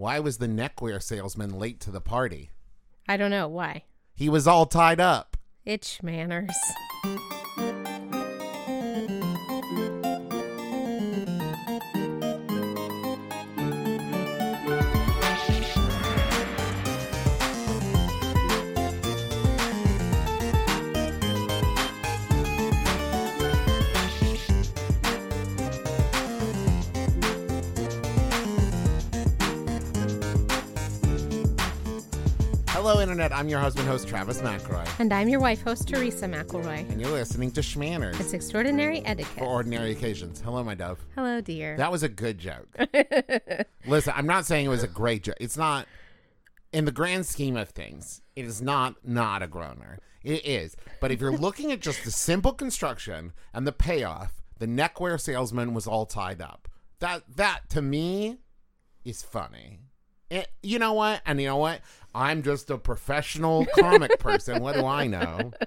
Why was the neckwear salesman late to the party? I don't know why. He was all tied up. Itch manners. Hello, Internet. I'm your husband, host Travis McElroy. And I'm your wife, host Teresa McElroy. And you're listening to Shmanners It's extraordinary etiquette. for ordinary occasions. Hello, my dove. Hello, dear. That was a good joke. Listen, I'm not saying it was a great joke. It's not, in the grand scheme of things, it is not not a groaner. It is. But if you're looking at just the simple construction and the payoff, the neckwear salesman was all tied up. That that to me is funny. It, you know what? And you know what? I'm just a professional comic person. What do I know?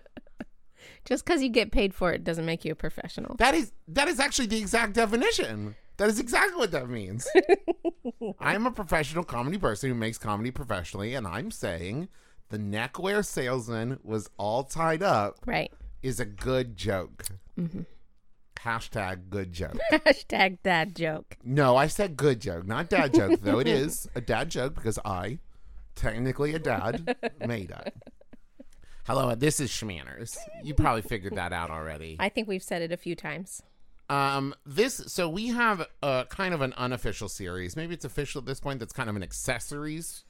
Just because you get paid for it doesn't make you a professional. That is that is actually the exact definition. That is exactly what that means. I'm a professional comedy person who makes comedy professionally, and I'm saying the neckwear salesman was all tied up Right. is a good joke. Mm-hmm. Hashtag good joke. Hashtag dad joke. No, I said good joke, not dad joke, though it is a dad joke because I, technically a dad, made it. Hello, this is Shmanners. You probably figured that out already. I think we've said it a few times. Um, this so we have a kind of an unofficial series. Maybe it's official at this point. That's kind of an accessories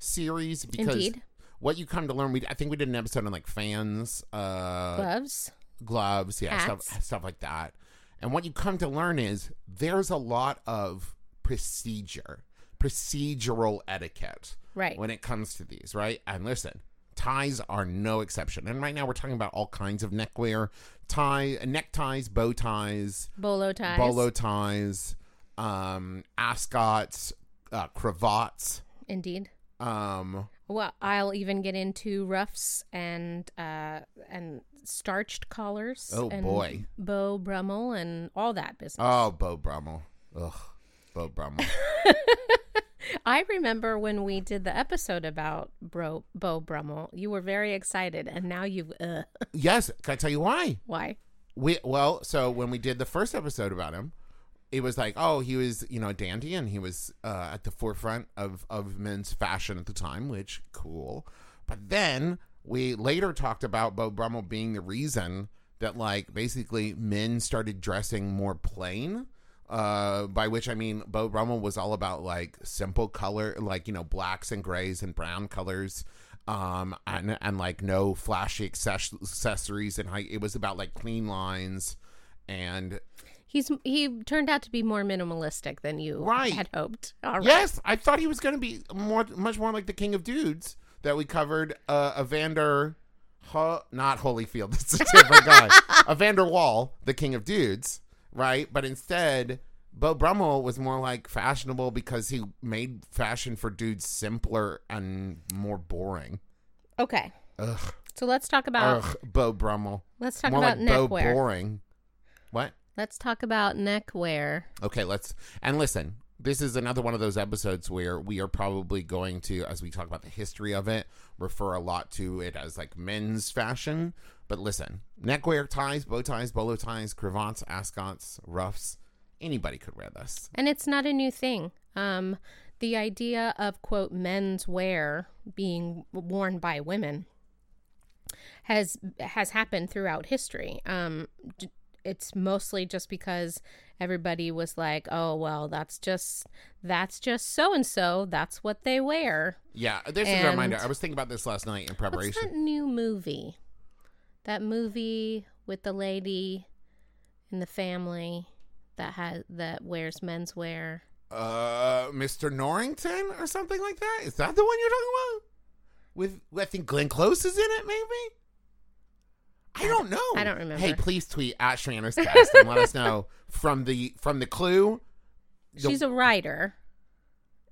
series because Indeed. what you come to learn. We I think we did an episode on like fans, uh, Gloves. Gloves, yeah, stuff stuff like that. And what you come to learn is there's a lot of procedure, procedural etiquette Right. when it comes to these, right? And listen, ties are no exception. And right now we're talking about all kinds of neckwear, tie, neckties, bow ties, Bolo ties. bolo ties, um, ascots, uh, cravats. Indeed. Um, Well, I'll even get into ruffs and uh, and starched collars. Oh, and boy. Beau Brummell and all that business. oh, Beau Brummell. Ugh, Beau Brummell. I remember when we did the episode about Bro Beau Brummell, you were very excited, and now you've uh, yes, can I tell you why? why? We well, so when we did the first episode about him, it was like, oh, he was you know dandy and he was uh, at the forefront of of men's fashion at the time, which cool. But then we later talked about Beau Brummell being the reason that like basically men started dressing more plain. Uh, by which I mean Beau Brummell was all about like simple color, like you know blacks and grays and brown colors, um, and and like no flashy access- accessories and like it was about like clean lines and He's he turned out to be more minimalistic than you Right. had hoped. All right. Yes, I thought he was going to be more, much more like the King of Dudes that we covered. Uh, Evander, Ho- not Holyfield. That's a different guy. Evander Wall, the King of Dudes, right? But instead, Beau Brummell was more like fashionable because he made fashion for dudes simpler and more boring. Okay. Ugh, So let's talk about ugh, Beau Brummell. let's talk more about like Bo neckwear. boring. What? Let's talk about neckwear. Okay, let's and listen. This is another one of those episodes where we are probably going to, as we talk about the history of it, refer a lot to it as like men's fashion. But listen, neckwear, ties, bow ties, bolo ties, cravats, ascots, ruffs, anybody could wear this. And it's not a new thing. Um, the idea of quote men's wear being worn by women has has happened throughout history. Um, j- it's mostly just because everybody was like, "Oh, well, that's just that's just so and so. That's what they wear." Yeah, this is a reminder. I was thinking about this last night in preparation. What's that new movie? That movie with the lady in the family that has that wears menswear. Uh, Mr. Norrington or something like that. Is that the one you're talking about? With I think Glenn Close is in it, maybe. I don't know. I don't remember. Hey, please tweet at Shmanners Cast and let us know from the from the clue. The- She's a writer.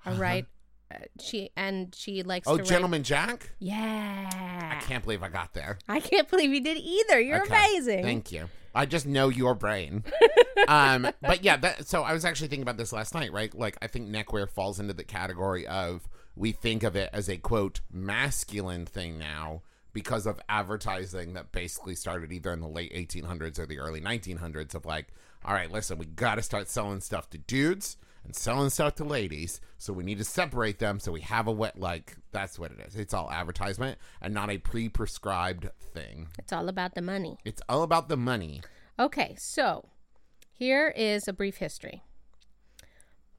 A right. Uh, she and she likes oh, to write- Gentleman Jack. Yeah. I can't believe I got there. I can't believe you did either. You're Okay, amazing. Thank you. I just know your brain. um, but yeah, that, so I was actually thinking about this last night, right? Like, I think neckwear falls into the category of we think of it as a quote masculine thing now because of advertising that basically started either in the late 1800s or the early 1900s of like, all right, listen, we got to start selling stuff to dudes and selling stuff to ladies. So we need to separate them so we have a wet, like, that's what it is. It's all advertisement and not a pre prescribed thing. It's all about the money. It's all about the money. Okay, so here is a brief history.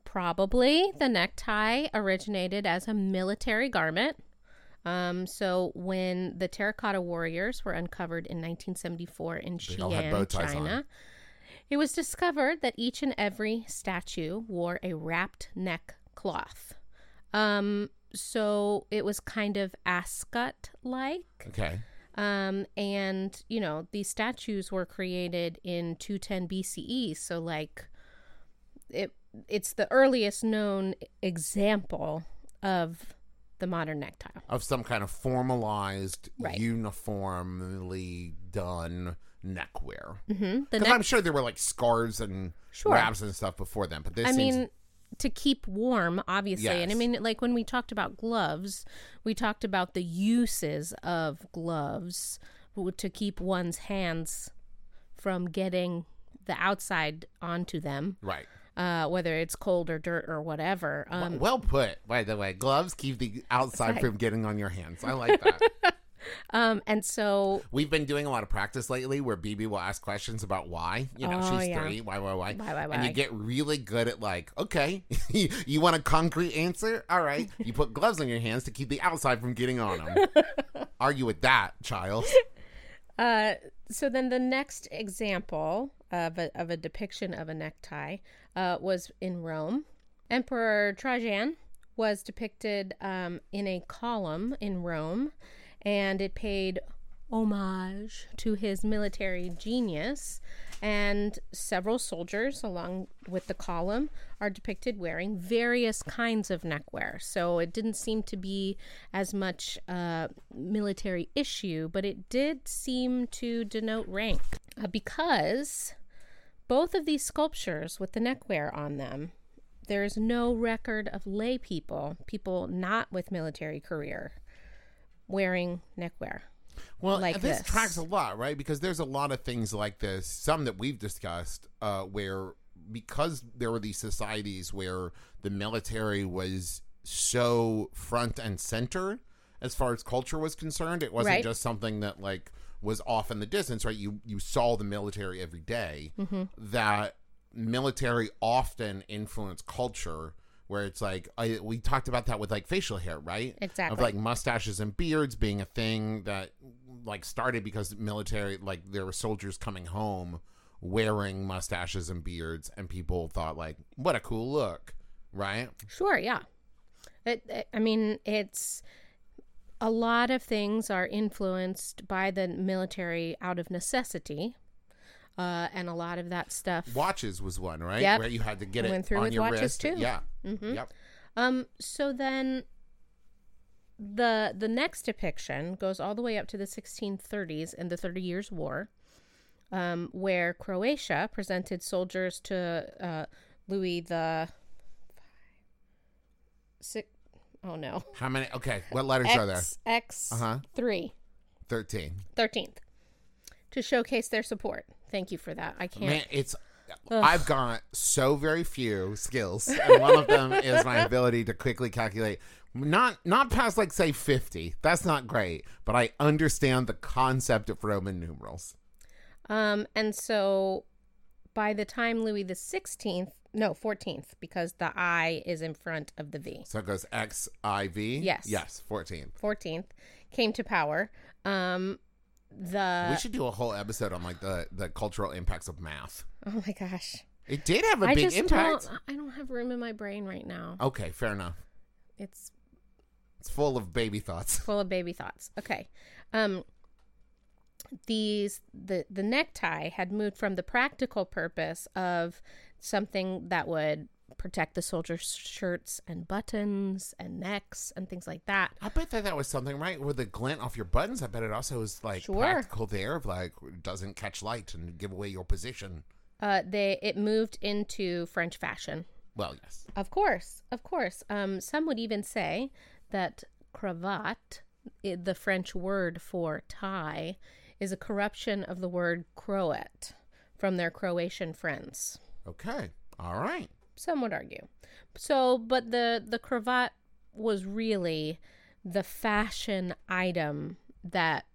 Probably the necktie originated as a military garment. Um, so when the terracotta warriors were uncovered in 1974 in They all had bow Xi'an, China, on. it was discovered that each and every statue wore a wrapped neck cloth. Um, so it was kind of ascot like. Okay. Um, and you know, these statues were created in 210 BCE, so like it it's the earliest known example of the modern necktie. Of some kind of formalized, Right. uniformly done neckwear. Mm-hmm. Because neck, I'm sure there were like scarves and Sure. wraps and stuff before then. But this I seems mean, to keep warm, obviously. And I mean, like when we talked about gloves, we talked about the uses of gloves to keep one's hands from getting the outside onto them, right. Uh, whether it's cold or dirt or whatever. Um, well put. By the way, gloves keep the outside right. from getting on your hands. I like that. um, and so We've been doing a lot of practice lately where BB will ask questions about why. You know, Oh, she's yeah. three. Why, why, why? Why, why, why. And you get really good at like, okay, you want a concrete answer? All right. You put gloves on your hands to keep the outside from getting on them. Argue with that, child. Uh, so then the next example of a, of a depiction of a necktie uh, was in Rome. Emperor Trajan was depicted um, in a column in Rome, and it paid homage to his military genius. And several soldiers, along with the column, are depicted wearing various kinds of neckwear. So it didn't seem to be as much a military issue, but it did seem to denote rank uh, because both of these sculptures with the neckwear on them, there is no record of lay people, people not with military career, wearing neckwear. Well, like this, this. tracks a lot, right? Because there's a lot of things like this, some that we've discussed, uh, where because there were these societies where the military was so front and center as far as culture was concerned, it wasn't Right. just something that like was off in the distance, right? You you saw the military every day. Mm-hmm. That military often influenced culture. Where it's like I, we talked about that with like facial hair, right? Exactly. Of like mustaches and beards being a thing that like started because military like there were soldiers coming home wearing mustaches and beards and people thought like what a cool look right Sure, yeah. It, it- I mean, it's a lot of things are influenced by the military out of necessity. Uh, and a lot of that stuff. watches was one right Yep. where you had to get it Went through on with your watches, wrist too. yeah Mhm. yep Um, so then the the next depiction goes all the way up to the 1630s and the Thirty Years' War, um, where Croatia presented soldiers to uh, Louis the six. Oh no, how many okay what letters are there X X Uh-huh. three 13 13th to showcase their support. Thank you for that. I can't. man it's I've got so very few skills, and one of them is my ability to quickly calculate. Not not past like say fifty. That's not great, but I understand the concept of Roman numerals. Um, and so by the time Louis the 16th, no, 14th, because the I is in front of the V. So it goes X I V. Yes. Yes, fourteen. 14th came to power. Um, the we should do a whole episode on like the the cultural impacts of math. oh my gosh, It did have a I big impact. don't. I don't have room in my brain right now. Okay, fair enough. It's It's full of baby thoughts. full of baby thoughts. Okay, um, these the the necktie had moved from the practical purpose of something that would protect the soldiers' shirts and buttons and necks and things like that. I bet that that was something, right? With the glint off your buttons, I bet it also was like Sure. practical there of like doesn't catch light and give away your position. Uh, they it moved into French fashion. Well, yes. Of course, of course. Um, some would even say that cravat, the French word for tie, is a corruption of the word croat from their Croatian friends. Okay. All right. Some would argue. So, but the the cravat was really the fashion item that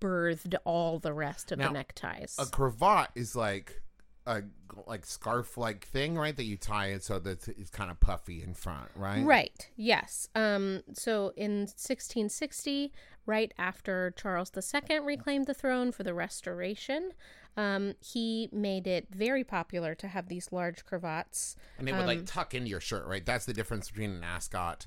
birthed all the rest of Now, the neckties. A cravat is like a like scarf like thing, right? That you tie it so that it's kind of puffy in front, right? Right. Yes. Um. So in 1660, right after Charles II reclaimed the throne for the Restoration, um, he made it very popular to have these large cravats. And it would Um, like tuck into your shirt, right? That's the difference between an ascot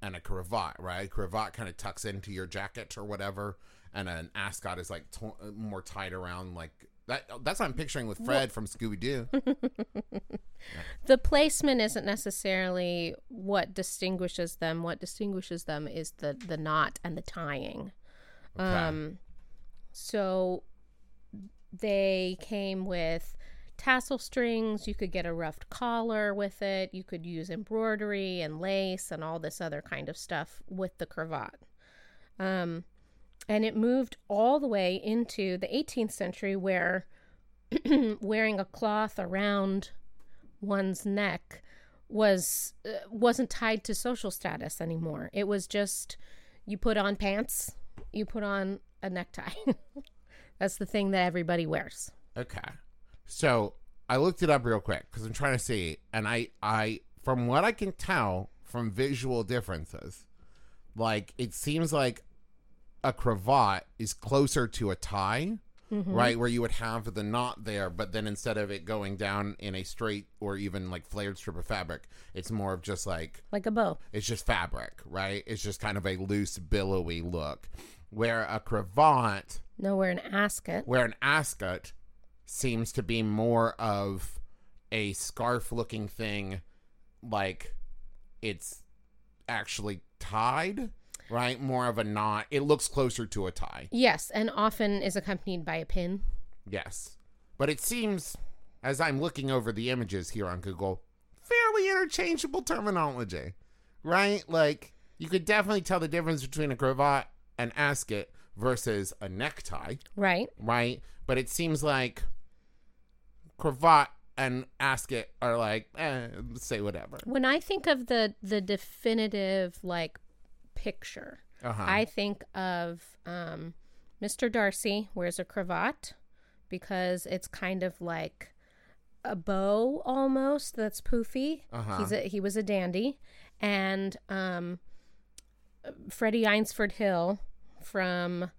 and a cravat, right? Cravat kind of tucks into your jacket or whatever, and an ascot is like to- more tied around like that. That's what I'm picturing with Fred from Scooby Doo. The placement isn't necessarily what distinguishes them. What distinguishes them is the the knot and the tying. Okay. Um, so they came with tassel strings. You could get a ruffed collar with it. You could use embroidery and lace and all this other kind of stuff with the cravat. Um, and it moved all the way into the 18th century where wearing a cloth around one's neck was uh, wasn't tied to social status anymore. It was just you put on pants, you put on a necktie. That's the thing that everybody wears. Okay. So I looked it up real quick because I'm trying to see, and I, I, from what I can tell from visual differences, like it seems like a cravat is closer to a tie, mm-hmm. right? Where you would have the knot there, but then instead of it going down in a straight or even like flared strip of fabric, it's more of just like Like a bow. it's just fabric, right? It's just kind of a loose, billowy look. Where a cravat No, we're an ascot. where an ascot seems to be more of a scarf looking thing like it's actually tied right more of a knot it looks closer to a tie Yes, and often is accompanied by a pin. yes but it seems as i'm looking over the images here on google fairly interchangeable terminology right like you could definitely tell the difference between a cravat and ascot versus a necktie Right. right? But it seems like cravat and ascot are like, eh, say whatever. When I think of the the definitive like picture, Uh-huh. I think of um, Mr. Darcy wears a cravat because it's kind of like a bow almost that's poofy. Uh-huh. He's a, he was a dandy, and um, Freddie Eynsford Hill from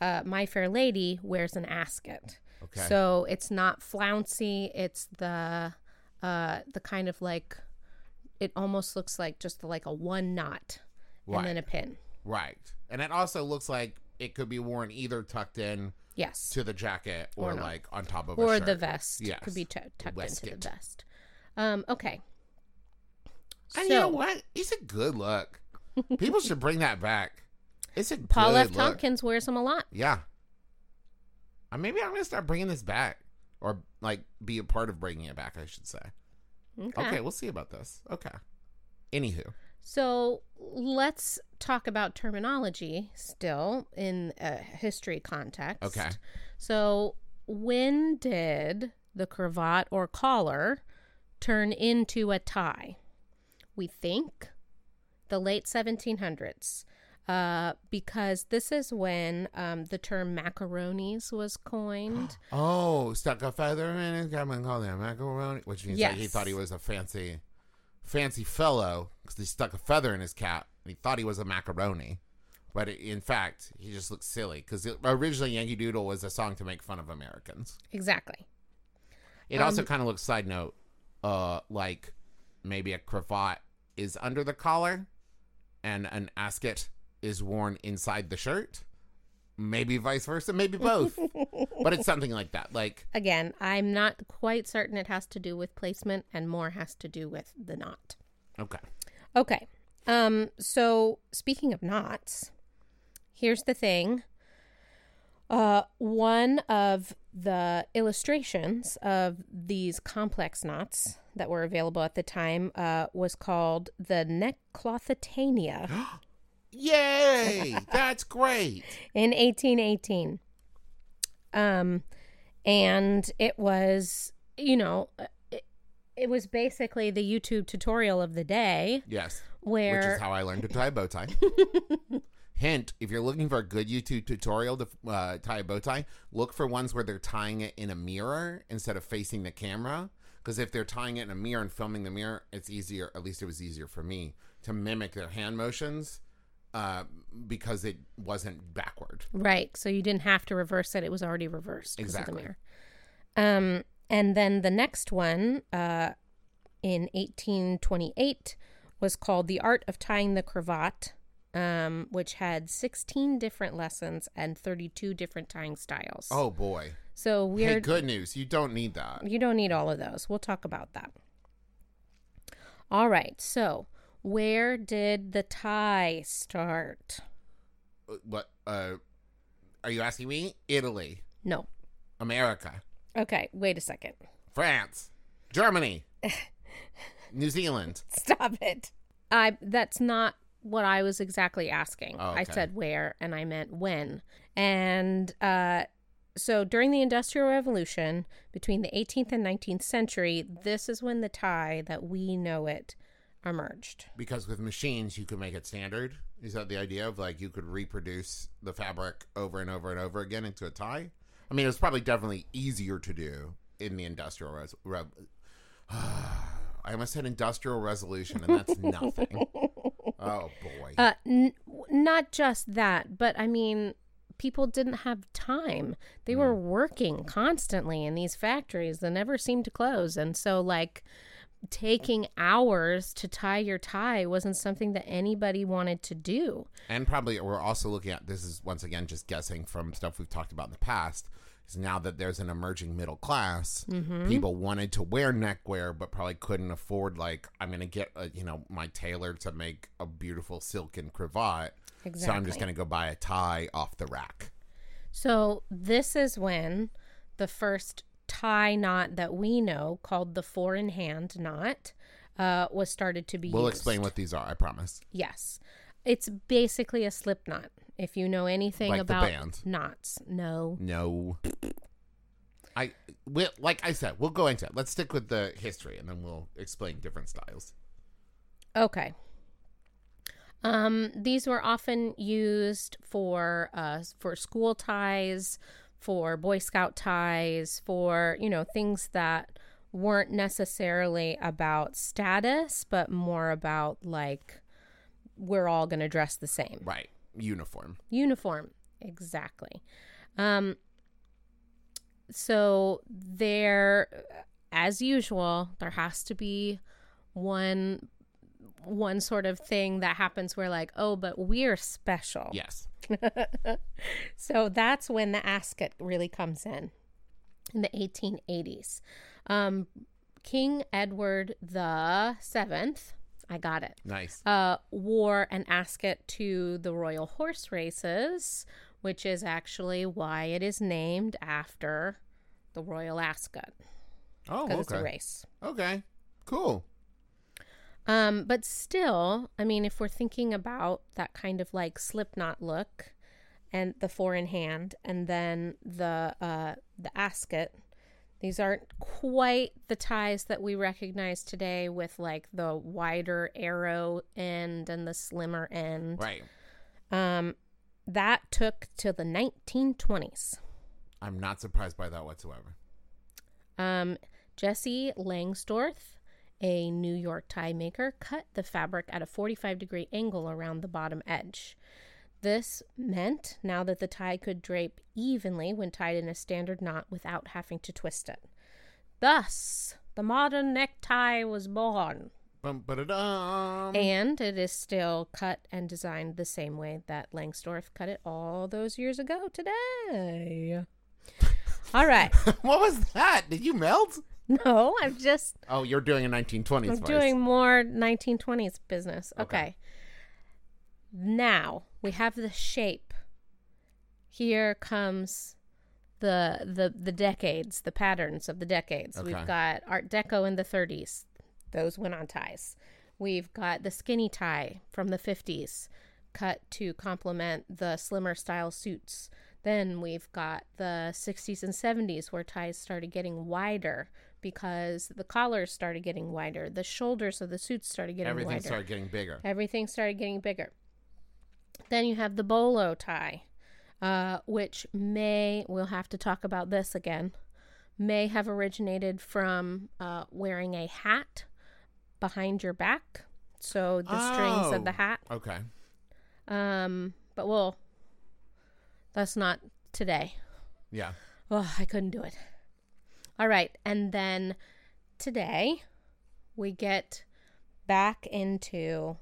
uh, My Fair Lady wears an ascot. Okay. So it's not flouncy. It's the uh, the kind of like it almost looks like just like a one knot and then a pin. right. And it also looks like it could be worn either tucked in Yes. to the jacket or, Or like on top of or a shirt. the vest Yes. could be tu- tucked into the vest. Um, okay. And so you know what? It's a good look. People should bring that back. It's a Paul good F. look. Tompkins wears them a lot. Yeah. Uh, maybe I'm gonna start bringing this back, or like be a part of bringing it back. I should say. Okay. Okay, we'll see about this. Okay. Anywho, So let's talk about terminology still in a history context. Okay. So when did the cravat or collar turn into a tie? We think the late 1700s. Uh, because this is when um, the term macaronis was coined. Oh, stuck a feather in his cap and called him macaroni, which means like he thought he was a fancy, fancy fellow because he stuck a feather in his cap and he thought he was a macaroni, but in fact he just looks silly because originally Yankee Doodle was a song to make fun of Americans. exactly. It Um, also kind of looks side note, uh, like maybe a cravat is under the collar, and an ascot is worn inside the shirt. Maybe vice versa, maybe both. but it's something like that. Like Again, I'm not quite certain it has to do with placement and more has to do with the knot. okay. Okay. Um so speaking of knots, here's the thing. Uh one of the illustrations of these complex knots that were available at the time uh, was called the Neckclothitania Yay! That's great. in 1818. Um, and it was, you know, it, it was basically the YouTube tutorial of the day Yes. Which where is how I learned to tie a bow tie. Hint: If you're looking for a good YouTube tutorial to uh, tie a bow tie, look for ones where they're tying it in a mirror instead of facing the camera. Because if they're tying it in a mirror and filming the mirror, it's easier. At least it was easier for me to mimic their hand motions uh, because it wasn't backward. Right. So you didn't have to reverse it. It was already reversed. Exactly. Um, and then the next one uh, in 1828 was called The Art of Tying the Cravat, um, which had 16 different lessons and 32 different tying styles. Oh boy! So Hey, we're good news. You don't need that. you don't need all of those. We'll talk about that. All right. So where did the tie start? Uh, What? Uh, are you asking me? Italy, No. America, Okay. Wait a second. France, Germany, New Zealand. Stop it. I that's not what I was exactly asking. Oh, I said where and I meant when. And uh so during the Industrial Revolution, between the 18th and 19th century, this is when the tie that we know it emerged. because with machines you could make it standard is that the idea of like you could reproduce the fabric over and over and over again into a tie i mean it was probably definitely easier to do in the industrial res- rev- i almost said industrial resolution and that's nothing oh boy Uh n- not just that, but I mean people didn't have time. They were working constantly in these factories that never seemed to close. And so like taking hours to tie your tie wasn't something that anybody wanted to do. and probably we're also looking at this is once again just guessing from stuff we've talked about in the past is now that there's an emerging middle class mm-hmm. people wanted to wear neckwear but probably couldn't afford like i'm gonna get a, you know my tailor to make a beautiful silken cravat. So i'm just gonna go buy a tie off the rack. So this is when the first tie knot that we know, called the four in hand knot, uh, was started to be we'll used. explain what these are i promise Yes, it's basically a slip knot. If you know anything Like about knots, no. no i we, like i said we'll go into it let's stick with the history and then we'll explain different styles Okay. Um, these were often used for uh, for school ties, for Boy Scout ties, for you know things that weren't necessarily about status, but more about like we're all going to dress the same. right uniform Uniform, exactly. Um, so there, as usual, there has to be one one sort of thing that happens where like, oh, but we're special. yes So that's when the ascot really comes in in the 1880s. Um, King Edward the Seventh, I got it nice uh, wore an ascot to the royal horse races, which is actually why it is named after the royal ascot oh because it's a okay race. okay cool Um, but still, I mean, if we're thinking about that kind of like slipknot look, and the four in hand, and then the uh, the ascot, these aren't quite the ties that we recognize today with like the wider arrow end and the slimmer end. right Um, that took to the 1920s. i'm not surprised by that whatsoever Um, Jesse Langsdorf, a New York tie maker, cut the fabric at a 45 degree angle around the bottom edge. This meant now that the tie could drape evenly when tied in a standard knot without having to twist it. Thus, the modern necktie was born. And it is still cut and designed the same way that Langsdorf cut it all those years ago today. All right. what was that? Did you melt? No, I'm just Oh, you're doing a 1920s I'm voice. doing more 1920s business. Okay. Okay. Now we have the shape. Here comes the the the decades, the patterns of the decades. Okay. We've got Art Deco in the 30s. Those went on ties. We've got the skinny tie from the 50s, cut to complement the slimmer style suits. Then we've got the 60s and 70s where ties started getting wider because the collars started getting wider, the shoulders of the suits started getting wider. Everything wider. started getting bigger. Everything started getting bigger. Then you have the bolo tie, uh, which may, we'll have to talk about this again, may have originated from uh, wearing a hat behind your back. So the strings of the Oh. hat. Okay. Um, but well, that's not today. Yeah. Oh, I couldn't do it. All right. And then today we get back into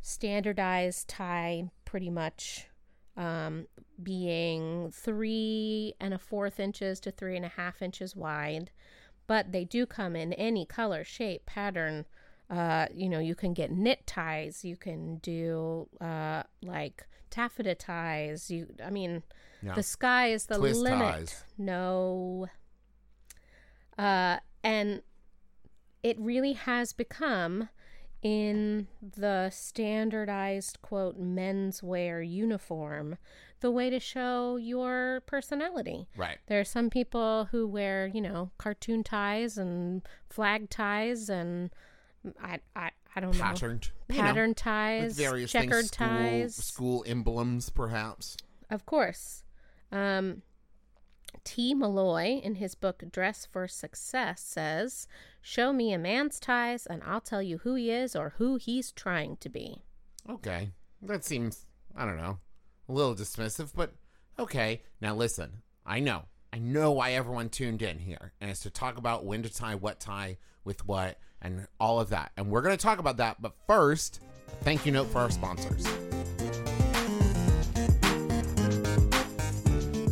standardized tie pretty much um, being three and a fourth inches to three and a half inches wide. But they do come in any color, shape, pattern. Uh, you know, you can get knit ties. You can do uh, like taffeta ties. You, I mean, Yeah. the sky is the Twist limit. ties. No. Uh, and it really has become in the standardized quote menswear uniform the way to show your personality. Right. There are some people who wear, you know, cartoon ties and flag ties and I I, I don't know. Patterned. know, ties, with various checkered things, school, ties. school emblems, perhaps. Of course. Um, T. Molloy, in his book Dress for Success, says, Show me a man's ties, and I'll tell you who he is or who he's trying to be. Okay. That seems, I don't know, a little dismissive, but okay. Now listen, I know. I know why everyone tuned in here, and it's to talk about when to tie what tie with what and all of that. And we're going to talk about that, but first, thank you note for our sponsors.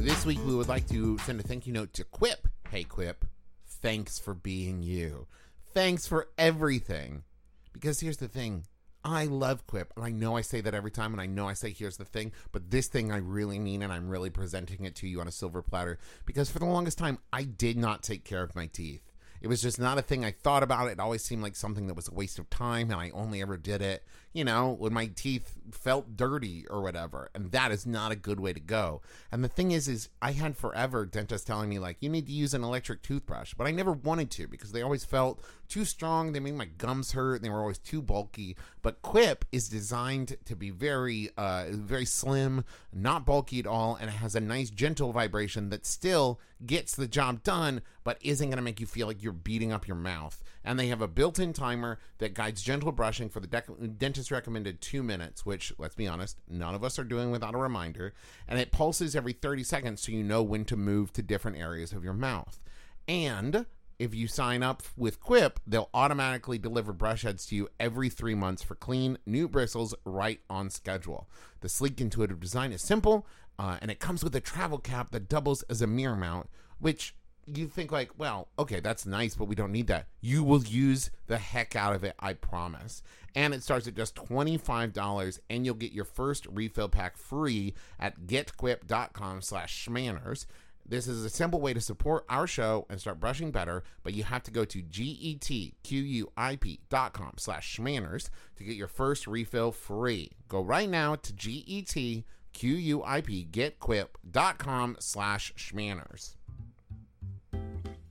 This week, we would like to send a thank you note to Quip. Hey, Quip, thanks for being you. Thanks for everything. Because here's the thing I love Quip, and I know I say that every time, and I know I say here's the thing, but this thing I really mean, and I'm really presenting it to you on a silver platter. Because for the longest time, I did not take care of my teeth. It was just not a thing I thought about. It always seemed like something that was a waste of time, and I only ever did it, you know, when my teeth felt dirty or whatever. And that is not a good way to go. And the thing is, is I had forever dentists telling me like you need to use an electric toothbrush, but I never wanted to because they always felt too strong. They made my gums hurt. They were always too bulky. But Quip is designed to be very, uh, very slim, not bulky at all, and it has a nice gentle vibration that still gets the job done, but isn't going to make you feel like you're beating up your mouth. And they have a built-in timer that guides gentle brushing for the dec- dentist recommended two minutes, which, let's be honest, none of us are doing without a reminder. And it pulses every 30 seconds so you know when to move to different areas of your mouth. And if you sign up with Quip, they'll automatically deliver brush heads to you every three months for clean, new bristles right on schedule. The sleek, intuitive design is simple, uh, and it comes with a travel cap that doubles as a mirror mount, which you think like, well, okay, that's nice, but we don't need that. You will use the heck out of it, I promise. And it starts at just $25, and you'll get your first refill pack free at getquip.com slash shmanners. This is a simple way to support our show and start brushing better, but you have to go to getquip.com slash shmanners to get your first refill free. Go right now to getquip, getquip.com slash shmanners.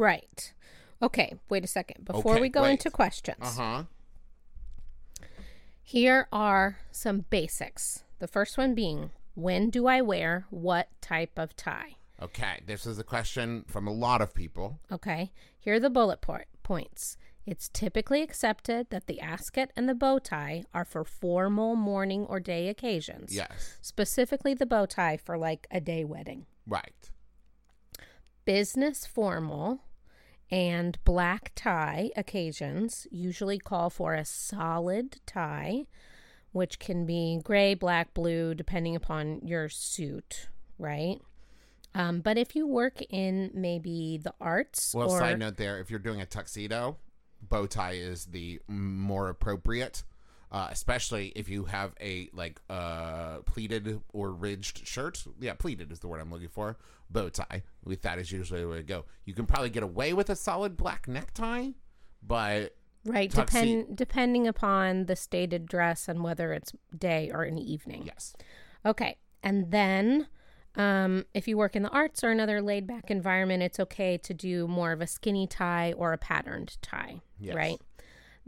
Right. Okay, wait a second. Before Okay, we go wait. into questions, Uh huh. here are some basics. The first one being when do I wear what type of tie? Okay, this is a question from a lot of people. Okay, here are the bullet po- points. It's typically accepted that the ascot and the bow tie are for formal morning or day occasions. Yes, Specifically, the bow tie for like a day wedding. right. Business formal and black tie occasions usually call for a solid tie, which can be gray, black, blue, depending upon your suit, right? Um, but if you work in maybe the arts Well, or side note there, if you're doing a tuxedo, bow tie is the more appropriate, uh, especially if you have a like uh, pleated or ridged shirt. Yeah, pleated is the word I'm looking for. Bow tie. With that is usually the way to go. You can probably get away with a solid black necktie, but right, tuxi- depend depending upon the stated dress and whether it's day or an evening. yes, Okay. And then um, if you work in the arts or another laid back environment, it's okay to do more of a skinny tie or a patterned tie, Yes. right?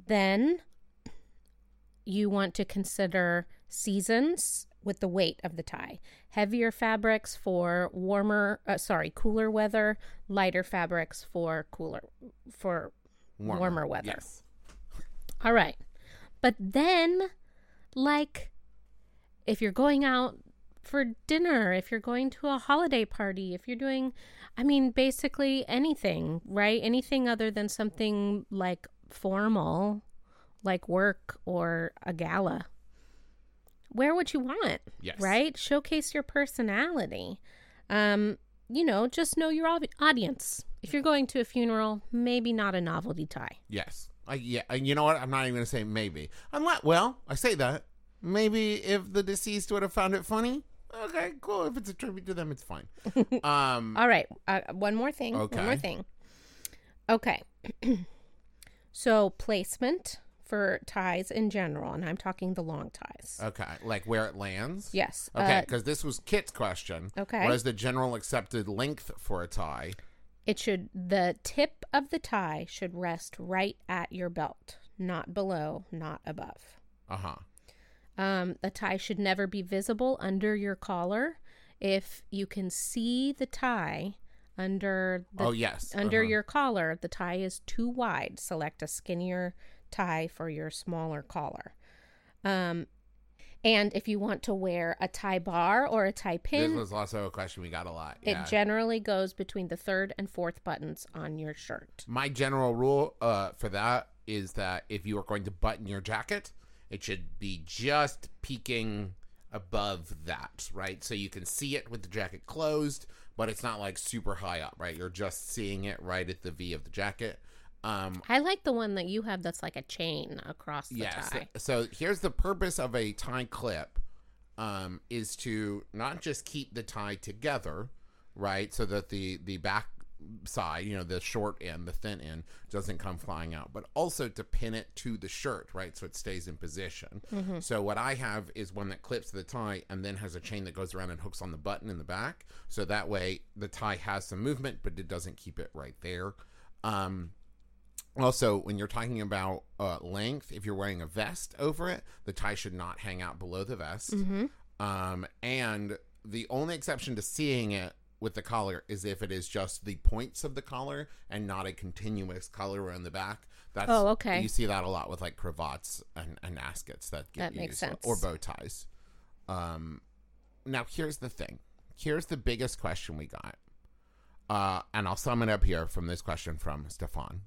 Then you want to consider seasons with the weight of the tie. Heavier fabrics for warmer, uh, sorry, cooler weather, lighter fabrics for cooler, for warmer, weather. Yes. All right. But then, like, if you're going out for dinner, if you're going to a holiday party, if you're doing, I mean, basically anything, right? Anything other than something like formal, like work or a gala. Wear what you want, Yes. right? Showcase your personality. Um, you know, just know your audience. If you're going to a funeral, maybe not a novelty tie. Yes. I, yeah. and You know what? I'm not even going to say maybe. Unless, well, I say that. Maybe if the deceased would have found it funny. Okay, cool. If it's a tribute to them, it's fine. Um, All right. Uh, one more thing. One more thing. Okay. so placement for ties in general, and I'm talking the long ties. okay, like where it lands. yes. Okay, uh, because this was Kit's question. Okay. What is the general accepted length for a tie? it should the tip of the tie should rest right at your belt, not below, not above. Uh huh. Um, the tie should never be visible under your collar. If you can see the tie under the Oh yes. under uh-huh. your collar, the tie is too wide. Select a skinnier tie for your smaller collar. Um, and if you want to wear a tie bar or a tie pin, This was also a question we got a lot. it generally goes between the third and fourth buttons on your shirt. My general rule uh, for that is that if you are going to button your jacket, it should be just peeking above that, right? So you can see it with the jacket closed, but it's not like super high up, right? You're just seeing it right at the V of the jacket. Um, I like the one that you have that's like a chain across the yes. tie. So here's the purpose of a tie clip um, is to not just keep the tie together, right? So that the the back side, you know, the short end, the thin end, doesn't come flying out, but also to pin it to the shirt, right? So it stays in position. So what I have is one that clips to the tie and then has a chain that goes around and hooks on the button in the back. So that way the tie has some movement, but it doesn't keep it right there. Um, also, when you're talking about uh, length, if you're wearing a vest over it, the tie should not hang out below the vest. Um, and the only exception to seeing it with the collar is if it is just the points of the collar and not a continuous collar around the back. That's, Oh, okay. You see that a lot with like cravats and, and ascots that get That makes used, sense. or bow ties. Um, now here's the thing. Here's the biggest question we got. Uh, and I'll sum it up here from this question from Stefan.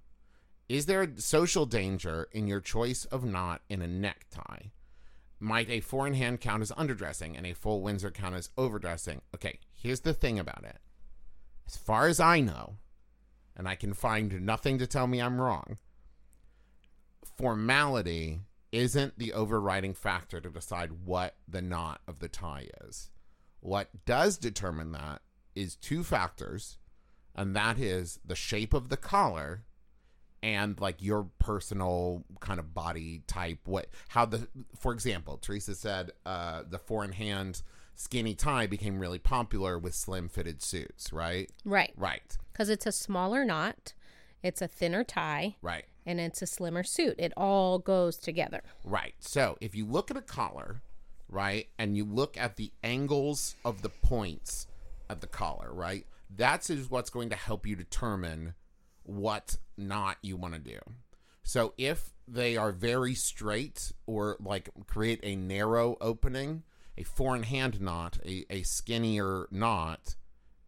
Is there a social danger in your choice of knot in a necktie? Might a four in hand count as underdressing and a full Windsor count as overdressing? Okay, here's the thing about it. As far as I know, and I can find nothing to tell me I'm wrong, formality isn't the overriding factor to decide what the knot of the tie is. What does determine that is two factors, and that is the shape of the collar and like your personal kind of body type what how the for example teresa said uh the four in hand skinny tie became really popular with slim fitted suits right Right. right Because it's a smaller knot, it's a thinner tie, right and it's a slimmer suit. It all goes together. Right. So if you look at a collar, right, and you look at the angles of the points of the collar, right, that's is what's going to help you determine what knot you want to do. So if they are very straight or like create a narrow opening, a four in hand knot, a, a skinnier knot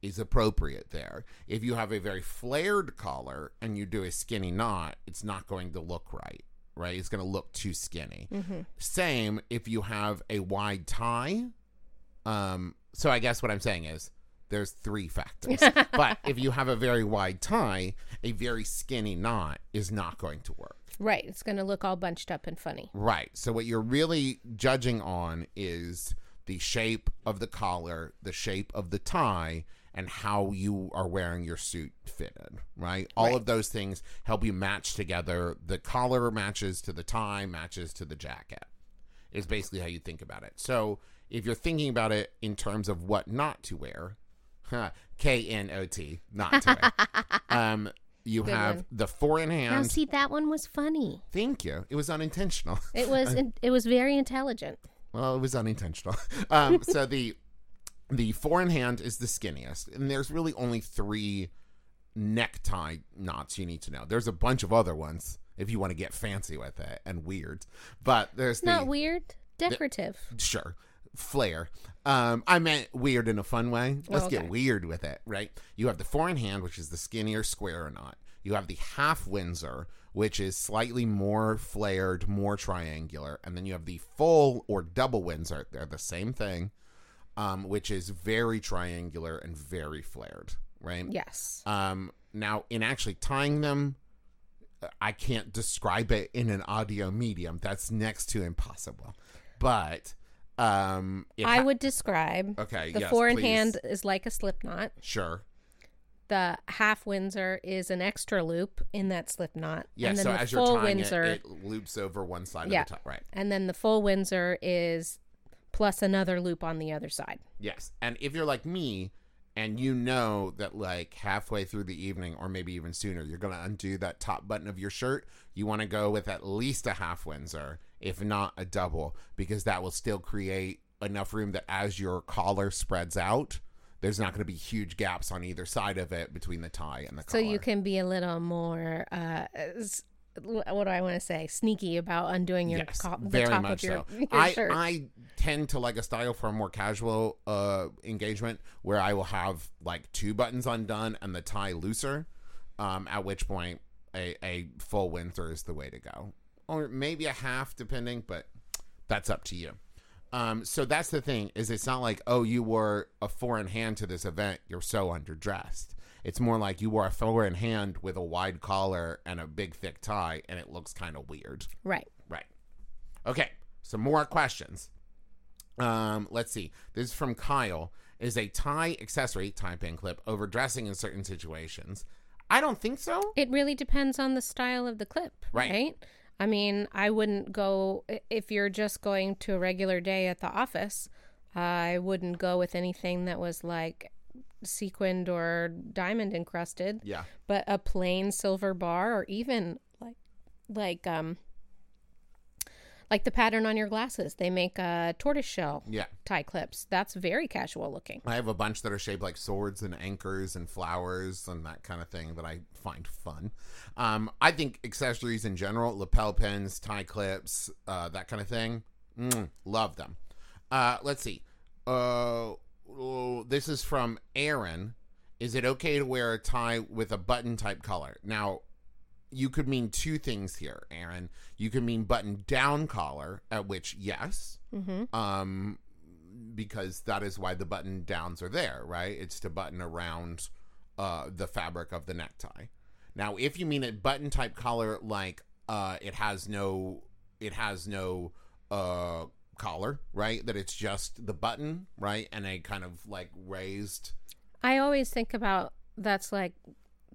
is appropriate there. If you have a very flared collar and you do a skinny knot, it's not going to look right, right? It's going to look too skinny. Same if you have a wide tie. Um, so I guess what I'm saying is there's three factors. but if you have a very wide tie, a very skinny knot is not going to work. Right. It's going to look all bunched up and funny. Right. So what you're really judging on is the shape of the collar, the shape of the tie, and how you are wearing your suit fitted, right? All Right. of those things help you match together. The collar matches to the tie, matches to the jacket. Is basically how you think about it. So if you're thinking about it in terms of what not to wear, K N O T, not to um, you Good have one. the four in Now, hand. see, that one was funny. Thank you. It was unintentional. It was. it was very intelligent. Well, it was unintentional. Um, so the the four in hand is the skinniest, and there's really only three necktie knots you need to know. There's a bunch of other ones if you want to get fancy with it and weird, but there's the not weird. Decorative. sure flair. Um, I meant weird in a fun way. Let's Oh, get weird with it, right? You have the four in hand, which is the skinnier square or not. You have the half Windsor, which is slightly more flared, more triangular, and then you have the full or double Windsor. They're the same thing, um, which is very triangular and very flared, right? yes. Um, now, in actually tying them, I can't describe it in an audio medium. That's next to impossible. But um, I ha- would describe Okay, the yes, four in please. hand is like a slip knot. Sure. The half Windsor is an extra loop in that slip knot. Yeah. and then So the as you're full tying Windsor, it, it loops over one side Yeah. of the top. Right. and then the full Windsor is plus another loop on the other side. Yes. And if you're like me, and you know that like halfway through the evening, or maybe even sooner, you're gonna undo that top button of your shirt. You want to go with at least a half Windsor, if not a double, because that will still create enough room that as your collar spreads out, there's not going to be huge gaps on either side of it between the tie and the collar. So collar. you can be a little more, uh, what do I want to say, sneaky about undoing your yes, co- the very top much of your, so. your I, shirt. I tend to like a style for a more casual uh, engagement where I will have like two buttons undone and the tie looser. Um, at which point, a, a full Windsor is the way to go, or maybe a half, depending. But that's up to you. Um, so that's the thing is it's not like oh you wore a four in hand to this event you're so underdressed. It's more like you wore a four in hand with a wide collar and a big thick tie, and it looks kind of weird. right. Right. Okay. Some more questions. Um, let's see. This is from Kyle. Is a tie accessory, tie pin clip, overdressing in certain situations? I don't think so. It really depends on the style of the clip, Right. right? I mean, I wouldn't go if you're just going to a regular day at the office. I wouldn't go with anything that was like sequined or diamond encrusted. Yeah. But a plain silver bar, or even like like um like the pattern on your glasses, they make uh, tortoise shell Yeah. tie clips. That's very casual looking. I have a bunch that are shaped like swords and anchors and flowers and that kind of thing that I find fun. Um, I think accessories in general, lapel pins, tie clips, uh, that kind of thing, mm, love them. Uh, let's see. Uh, oh, this is from Aaron. Is it okay to wear a tie with a button type collar? Now, you could mean two things here, Aaron. You could mean button down collar, at which yes, Mm-hmm. um, because that is why the button downs are there, right? It's to button around uh, the fabric of the necktie. Now, if you mean a button type collar, like uh, it has no, it has no uh, collar, right? That it's just the button, right, and a kind of like raised. I always think about that's like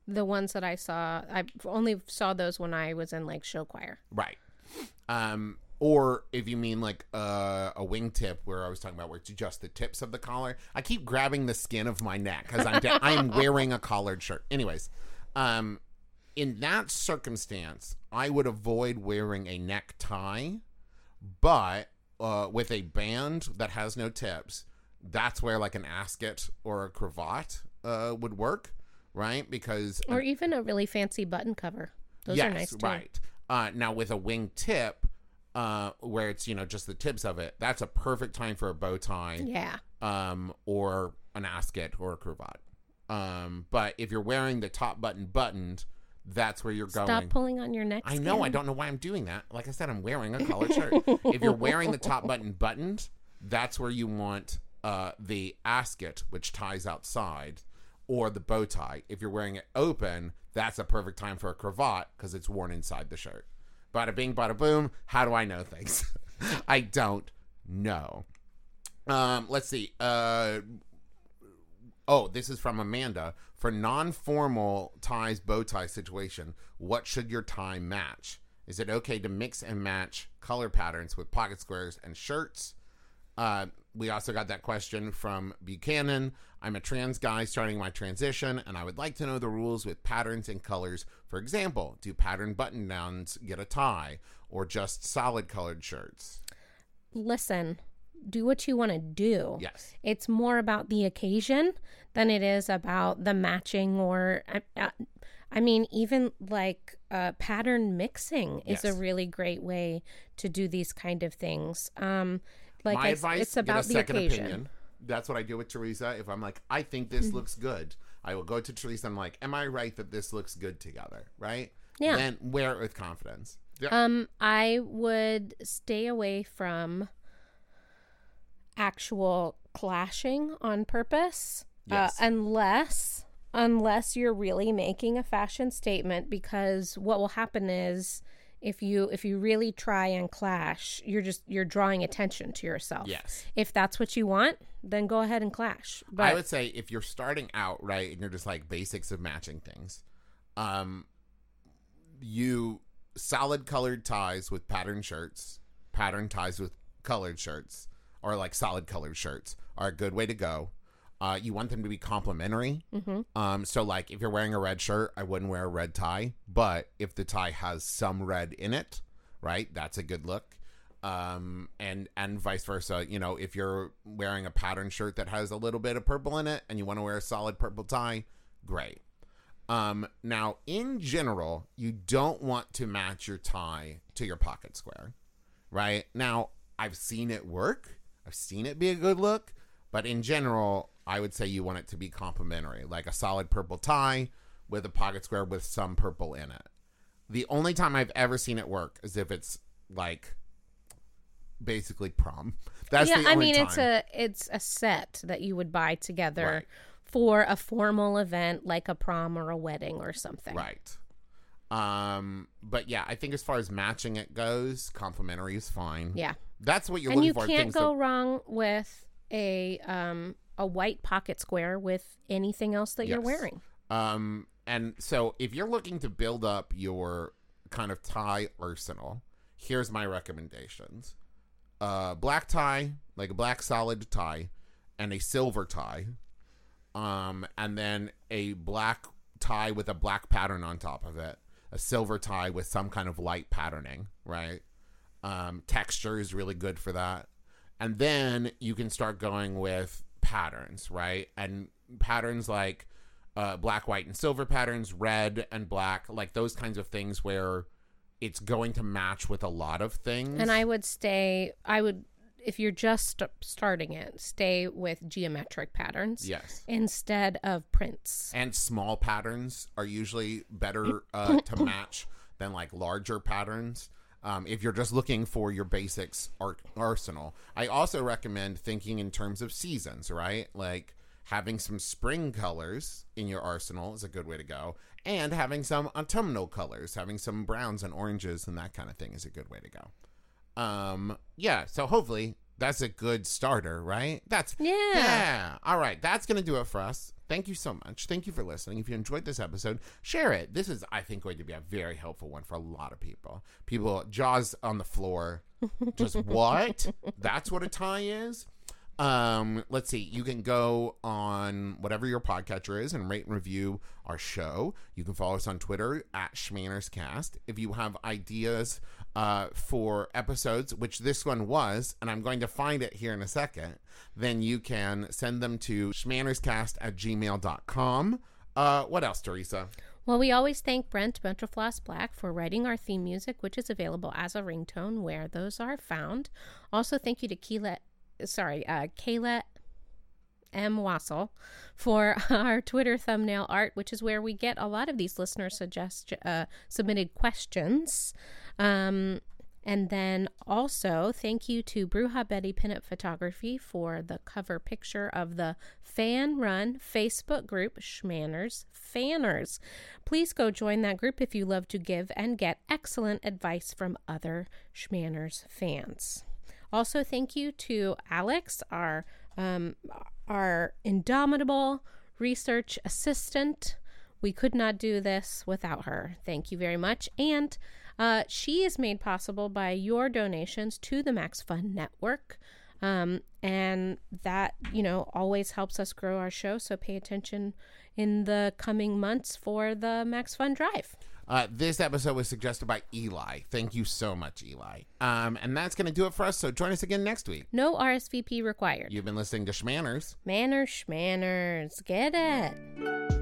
the ones that I saw. I only saw those when I was in like show choir. Right. Um, or if you mean like uh, a wingtip, where I was talking about, where it's just the tips of the collar. I keep grabbing the skin of my neck because I'm da- I am wearing a collared shirt. Anyways, um, in that circumstance, I would avoid wearing a necktie, but uh, with a band that has no tips, that's where like an ascot or a cravat uh, would work, right? Because Or even a really fancy button cover. Those yes, are nice too. right. Uh, now with a wing tip, uh, where it's you know just the tips of it, that's a perfect time for a bow tie, Yeah. um, or an ascot or a cravat. Um, but if you're wearing the top button buttoned, that's where you're Stop going. Stop pulling on your neck. I know. I don't know why I'm doing that. Like I said, I'm wearing a collared shirt. if you're wearing the top button buttoned, that's where you want uh, the ascot, which ties outside, or the bow tie. If you're wearing it open, that's a perfect time for a cravat because it's worn inside the shirt. Bada bing, bada boom. How do I know things? I don't know. Um, let's see. Uh, oh, this is from Amanda. For non-formal ties, bow tie situation, what should your tie match? Is it okay to mix and match color patterns with pocket squares and shirts? Uh, we also got that question from Buchanan. I'm a trans guy starting my transition, and I would like to know the rules with patterns and colors. For example, do pattern button downs get a tie, or just solid colored shirts? Listen, do what you want to do. Yes. It's more about the occasion than it is about the matching or, I, uh, I mean, even like uh, pattern mixing is Yes. a really great way to do these kind of things. Um, like my I, advice it's get about a the second occasion. opinion that's what i do with teresa if i'm like i think this Mm-hmm. looks good i will go to teresa and I'm like am i right that this looks good together right Yeah. then wear it with confidence yeah. Um, I would stay away from actual clashing on purpose, Yes. uh, unless unless you're really making a fashion statement. Because what will happen is if you if you really try and clash, you're just you're drawing attention to yourself. yes If that's what you want, then go ahead and clash. But i would say if you're starting out right and you're just like basics of matching things um you solid colored ties with patterned shirts pattern ties with colored shirts or like solid colored shirts are a good way to go uh, you want them to be complementary Um, so like if you're wearing a red shirt, I wouldn't wear a red tie, but if the tie has some red in it, right, that's a good look. Um, and and vice versa. You know, if you're wearing a pattern shirt that has a little bit of purple in it, and you want to wear a solid purple tie, great. Um, now in general, you don't want to match your tie to your pocket square, right? Now I've seen it work. I've seen it be a good look, but in general, I would say you want it to be complementary, like a solid purple tie with a pocket square with some purple in it. The only time I've ever seen it work is if it's like basically prom. That's yeah, I mean time. it's a it's a set that you would buy together Right. for a formal event like a prom or a wedding or something. Right. Um, but yeah, I think as far as matching it goes, complimentary is fine. Yeah. That's what you're and looking you for. can't go that- wrong with a um a white pocket square with anything else that you're wearing. Um, and so if you're looking to build up your kind of tie arsenal, here's my recommendations. Uh, black tie, like a black solid tie, and a silver tie. Um, and then a black tie with a black pattern on top of it. A silver tie with some kind of light patterning, right? Um, texture is really good for that. And then you can start going with patterns, right? And patterns like uh, black, white, and silver patterns, red and black, like those kinds of things where it's going to match with a lot of things. And I would stay I would if you're just st- starting it, stay with geometric patterns yes. instead of prints. And small patterns are usually better uh, to match than like larger patterns. Um, if you're just looking for your basics ar- arsenal, I also recommend thinking in terms of seasons, right? Like having some spring colors in your arsenal is a good way to go. And having some autumnal colors, having some browns and oranges and that kind of thing is a good way to go. Um, yeah, so hopefully that's a good starter, right? That's Yeah. Yeah. All right, that's to do it for us. Thank you so much. Thank you for listening. If you enjoyed this episode, share it. This is, I think, going to be a very helpful one for a lot of people. People, jaws on the floor. Just what? That's what a tie is? Um, let's see. You can go on whatever your podcatcher is and rate and review our show. You can follow us on Twitter at ShmannersCast. If you have ideas uh, for episodes, which this one was, and I'm going to find it here in a second, then you can send them to shmannerscast at gmail.com. Uh, what else, Teresa? Well, we always thank Brent Brentalfloss Black for writing our theme music, which is available as a ringtone where those are found. Also, thank you to Keela, sorry, uh, Kayla M. Wasil for our Twitter thumbnail art, which is where we get a lot of these listener suggest uh, submitted questions. Um, and then also, thank you to Bruja Betty Pinup Photography for the cover picture of the fan run Facebook group Shmanners Fanners. Please go join that group if you love to give and get excellent advice from other Shmanners fans. Also, thank you to Alex, our um, our indomitable research assistant. We could not do this without her. Thank you very much. And uh, she is made possible by your donations to the MaxFun Network. Um, and that, you know, always helps us grow our show. So pay attention in the coming months for the MaxFun Drive. Uh, this episode was suggested by Eli. Thank you so much, Eli. Um, and that's going to do it for us. So join us again next week. No RSVP required. You've been listening to Shmanners. Manners, shmanners, get it.